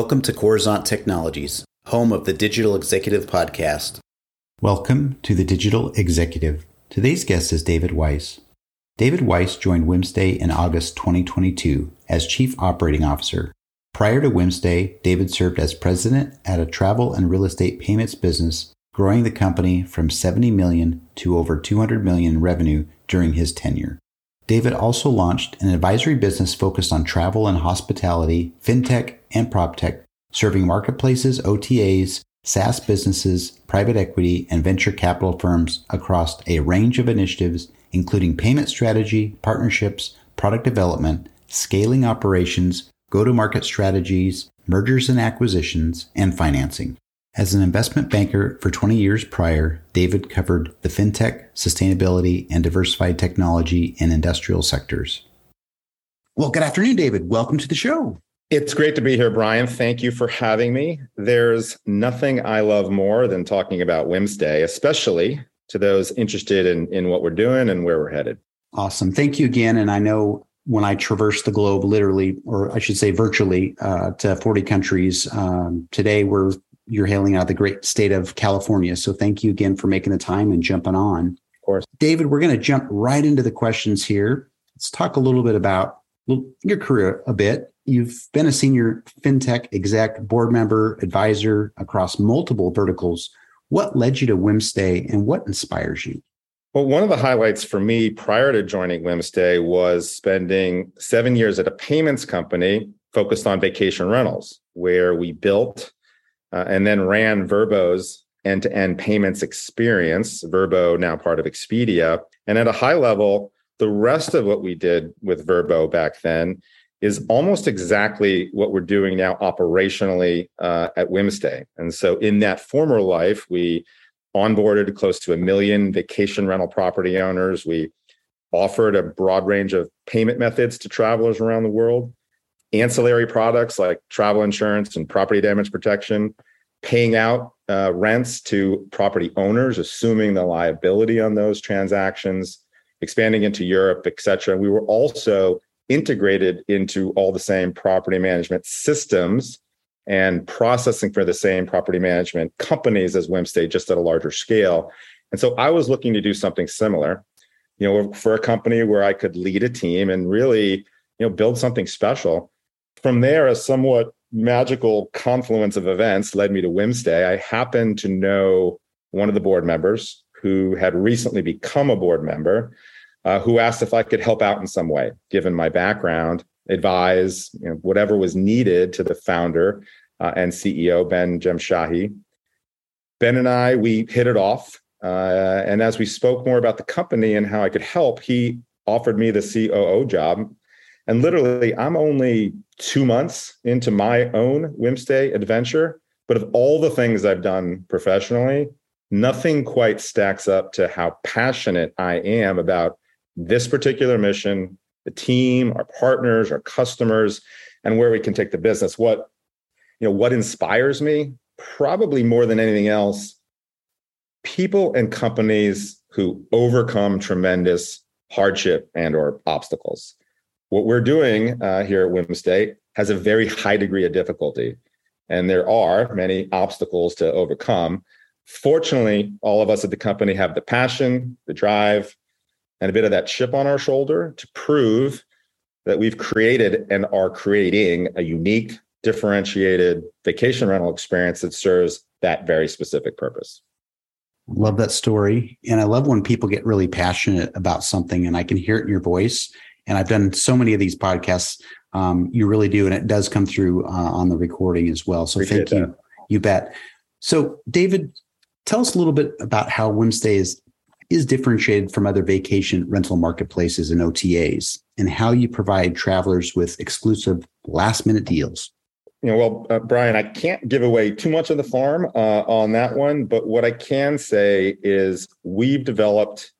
Welcome to Coruzant Technologies, home of the Digital Executive Podcast. Welcome to the Digital Executive. Today's guest is David Weiss. David Weiss joined Whimstay in August 2022 as Chief Operating Officer. Prior to Whimstay, David served as president at a travel and real estate payments business, growing the company from 70 million to over 200 million in revenue during his tenure. David also launched an advisory business focused on travel and hospitality, fintech, and proptech, serving marketplaces, OTAs, SaaS businesses, private equity, and venture capital firms across a range of initiatives, including payment strategy, partnerships, product development, scaling operations, go to market strategies, mergers and acquisitions, and financing. As an investment banker for 20 years prior, David covered the fintech, sustainability, and diversified technology and industrial sectors. Well, good afternoon, David. Welcome to the show. It's great to be here, Brian. Thank you for having me. There's nothing I love more than talking about Whimstay, especially to those interested in, in what we're doing and where we're headed. Awesome. Thank you again. And I know when I traverse the globe, literally, or I should say virtually, uh, to 40 countries, um, today we're you're hailing out of the great state of California. So thank you again for making the time and jumping on. Of course. David, we're going to jump right into the questions here. Let's talk a little bit about your career a bit. You've been a senior fintech exec, board member, advisor across multiple verticals. What led you to Whimstay and what inspires you? Well, one of the highlights for me prior to joining Whimstay was spending seven years at a payments company focused on vacation rentals, where we built uh, and then ran Vrbo's end to end payments experience, Vrbo, now part of Expedia. And at a high level, the rest of what we did with Vrbo back then is almost exactly what we're doing now operationally uh, at Whimstay. And so in that former life, we onboarded close to a million vacation rental property owners. We offered a broad range of payment methods to travelers around the world ancillary products like travel insurance and property damage protection, paying out uh, rents to property owners, assuming the liability on those transactions, expanding into Europe, et cetera. We were also integrated into all the same property management systems and processing for the same property management companies as Whimstay, just at a larger scale. And so I was looking to do something similar, you know, for a company where I could lead a team and really, you know, build something special from there, a somewhat magical confluence of events led me to Whimstay. I happened to know one of the board members who had recently become a board member, uh, who asked if I could help out in some way, given my background, advise you know, whatever was needed to the founder uh, and CEO, Ben Jemshahi. Ben and I, we hit it off. Uh, and as we spoke more about the company and how I could help, he offered me the COO job and literally, I'm only two months into my own Whimstay adventure. But of all the things I've done professionally, nothing quite stacks up to how passionate I am about this particular mission, the team, our partners, our customers, and where we can take the business. What, you know, what inspires me, probably more than anything else, people and companies who overcome tremendous hardship and or obstacles what we're doing uh, here at Whimstay has a very high degree of difficulty, and there are many obstacles to overcome. Fortunately, all of us at the company have the passion, the drive, and a bit of that chip on our shoulder to prove that we've created and are creating a unique, differentiated vacation rental experience that serves that very specific purpose. Love that story. And I love when people get really passionate about something and I can hear it in your voice and I've done so many of these podcasts. Um, you really do, and it does come through uh, on the recording as well. So Appreciate thank you, you bet. So David, tell us a little bit about how Whimstay is is differentiated from other vacation rental marketplaces and OTAs, and how you provide travelers with exclusive last minute deals. You know, well, uh, Brian, I can't give away too much of the farm uh, on that one, but what I can say is we've developed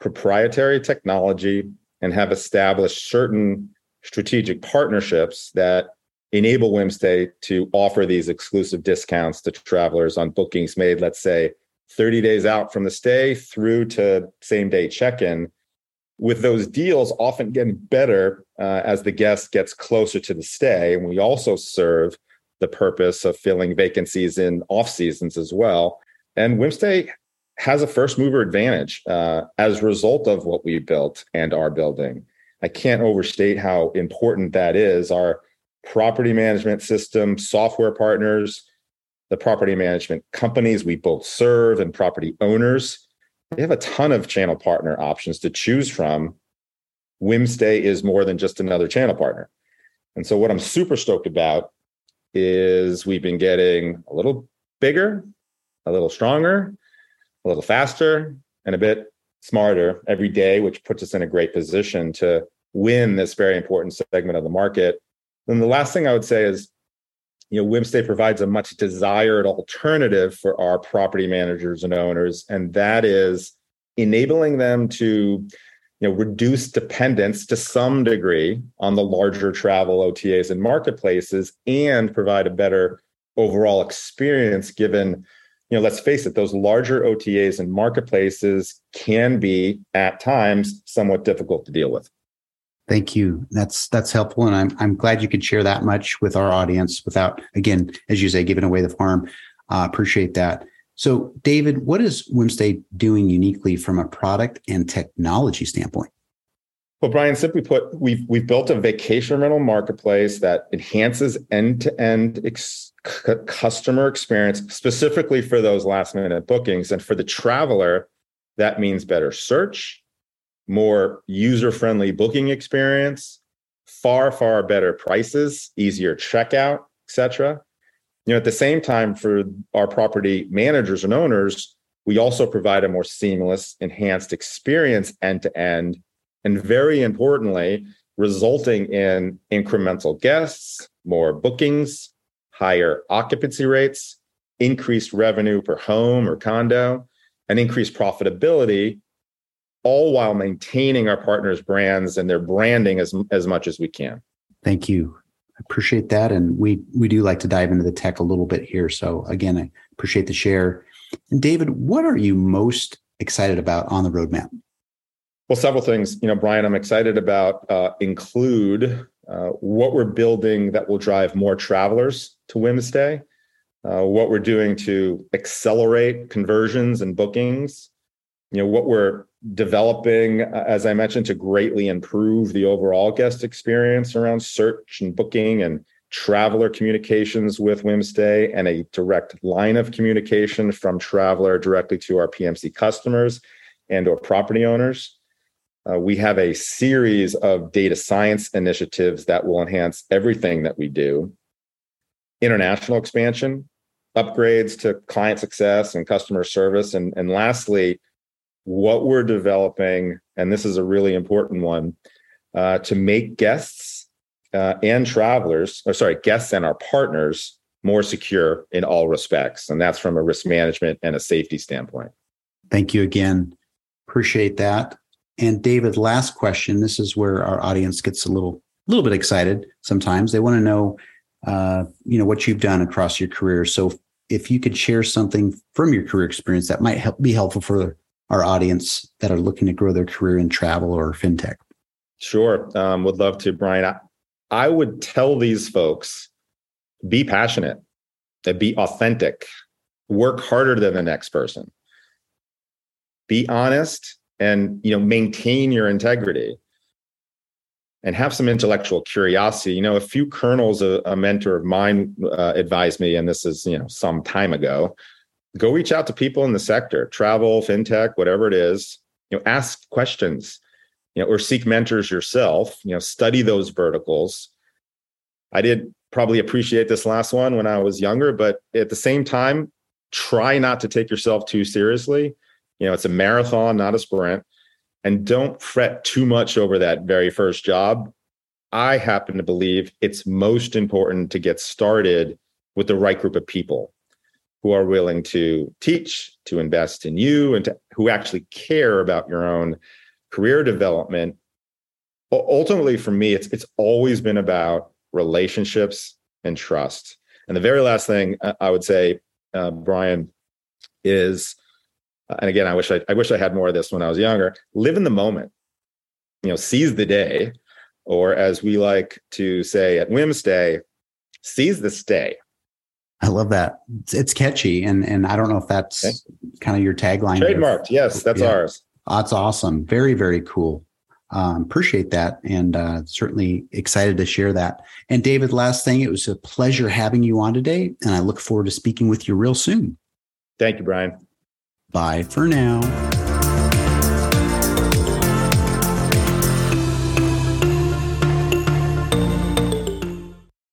proprietary technology and have established certain strategic partnerships that enable Whimstay to offer these exclusive discounts to travelers on bookings made, let's say, 30 days out from the stay through to same day check in. With those deals often getting better uh, as the guest gets closer to the stay. And we also serve the purpose of filling vacancies in off seasons as well. And Whimstay has a first mover advantage uh, as a result of what we built and are building. I can't overstate how important that is. Our property management system, software partners, the property management companies we both serve, and property owners. They have a ton of channel partner options to choose from. Whimstay is more than just another channel partner. And so, what I'm super stoked about is we've been getting a little bigger, a little stronger, a little faster, and a bit smarter every day, which puts us in a great position to win this very important segment of the market. And the last thing I would say is, you know, Whimstay provides a much desired alternative for our property managers and owners, and that is enabling them to you know reduce dependence to some degree on the larger travel OTAs and marketplaces and provide a better overall experience given you know let's face it those larger OTAs and marketplaces can be at times somewhat difficult to deal with Thank you. That's that's helpful, and I'm I'm glad you could share that much with our audience without, again, as you say, giving away the farm. Uh, appreciate that. So, David, what is Whimstay doing uniquely from a product and technology standpoint? Well, Brian, simply put, we've we've built a vacation rental marketplace that enhances end-to-end customer experience, specifically for those last-minute bookings, and for the traveler, that means better search, more user-friendly booking experience, far far better prices, easier checkout, etc you know at the same time for our property managers and owners we also provide a more seamless enhanced experience end to end and very importantly resulting in incremental guests more bookings higher occupancy rates increased revenue per home or condo and increased profitability all while maintaining our partners brands and their branding as, as much as we can thank you I appreciate that. And we we do like to dive into the tech a little bit here. So again, I appreciate the share. And David, what are you most excited about on the roadmap? Well, several things. You know, Brian, I'm excited about uh, include uh, what we're building that will drive more travelers to Whimstay, uh, what we're doing to accelerate conversions and bookings, you know, what we're developing, as I mentioned, to greatly improve the overall guest experience around search and booking and traveler communications with Whimstay and a direct line of communication from traveler directly to our PMC customers and or property owners. Uh, we have a series of data science initiatives that will enhance everything that we do. International expansion, upgrades to client success and customer service, and, and lastly, what we're developing, and this is a really important one, uh, to make guests uh, and travelers, or sorry, guests and our partners more secure in all respects. And that's from a risk management and a safety standpoint. Thank you again. Appreciate that. And David, last question. This is where our audience gets a little, little bit excited. Sometimes they want to know, uh, you know, what you've done across your career. So, if you could share something from your career experience that might help be helpful for our audience that are looking to grow their career in travel or fintech? Sure. Um, would love to, Brian. I, I would tell these folks be passionate, be authentic, work harder than the next person, be honest, and you know maintain your integrity and have some intellectual curiosity. You know, a few colonels, a, a mentor of mine uh, advised me, and this is you know some time ago go reach out to people in the sector, travel, fintech, whatever it is. You know, ask questions, you know, or seek mentors yourself. You know, study those verticals. I did probably appreciate this last one when I was younger, but at the same time, try not to take yourself too seriously. You know, it's a marathon, not a sprint. And don't fret too much over that very first job. I happen to believe it's most important to get started with the right group of people who are willing to teach, to invest in you, and to, who actually care about your own career development. Ultimately, for me, it's it's always been about relationships and trust. And the very last thing I would say, uh, Brian, is, and again, I wish I, I wish I had more of this when I was younger. Live in the moment. You know, seize the day, or as we like to say at Whimstay, seize the stay I love that. It's, it's catchy, and and I don't know if that's okay. kind of your tagline. Trademarked. Yes, that's yeah. ours. That's awesome. Very very cool. Um, appreciate that, and uh, certainly excited to share that. And David, last thing, it was a pleasure having you on today, and I look forward to speaking with you real soon. Thank you, Brian. Bye for now.